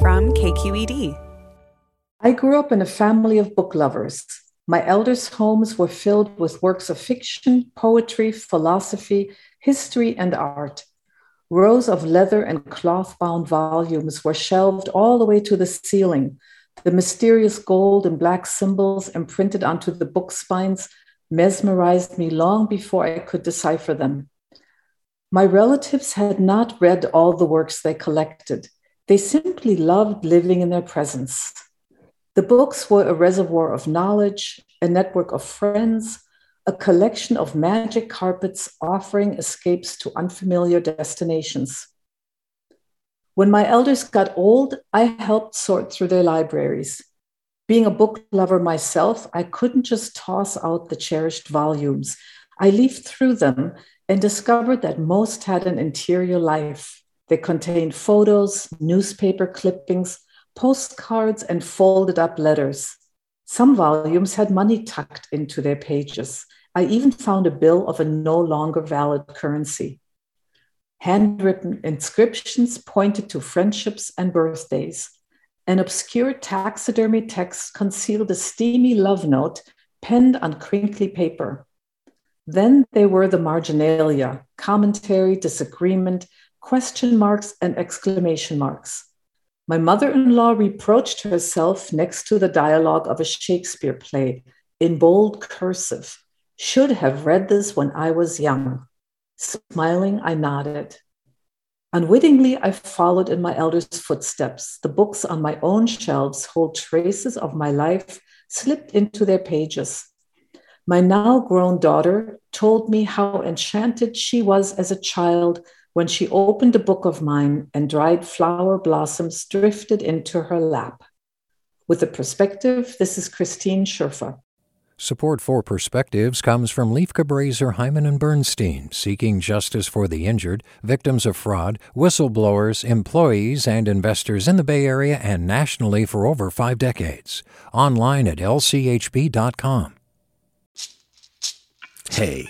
from KQED. I grew up in a family of book lovers. My elders' homes were filled with works of fiction, poetry, philosophy, history, and art. Rows of leather and cloth bound volumes were shelved all the way to the ceiling. The mysterious gold and black symbols imprinted onto the book spines mesmerized me long before I could decipher them. My relatives had not read all the works they collected. They simply loved living in their presence. The books were a reservoir of knowledge, a network of friends, a collection of magic carpets offering escapes to unfamiliar destinations. When my elders got old, I helped sort through their libraries. Being a book lover myself, I couldn't just toss out the cherished volumes. I leafed through them and discovered that most had an interior life. They contained photos, newspaper clippings, postcards, and folded up letters. Some volumes had money tucked into their pages. I even found a bill of a no longer valid currency. Handwritten inscriptions pointed to friendships and birthdays. An obscure taxidermy text concealed a steamy love note penned on crinkly paper. Then there were the marginalia commentary, disagreement, question marks, and exclamation marks. My mother in law reproached herself next to the dialogue of a Shakespeare play in bold cursive. Should have read this when I was young. Smiling, I nodded. Unwittingly, I followed in my elder's footsteps. The books on my own shelves hold traces of my life slipped into their pages. My now grown daughter told me how enchanted she was as a child when she opened a book of mine and dried flower blossoms drifted into her lap. With a perspective, this is Christine Schoefer. Support for Perspectives comes from Lieff Cabraser, Heimann and Bernstein, seeking justice for the injured, victims of fraud, whistleblowers, employees, and investors in the Bay Area and nationally for over five decades. Online at lchb.com. Hey,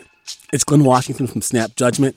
it's Glynn Washington from Snap Judgment.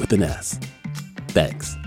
with an S. Thanks.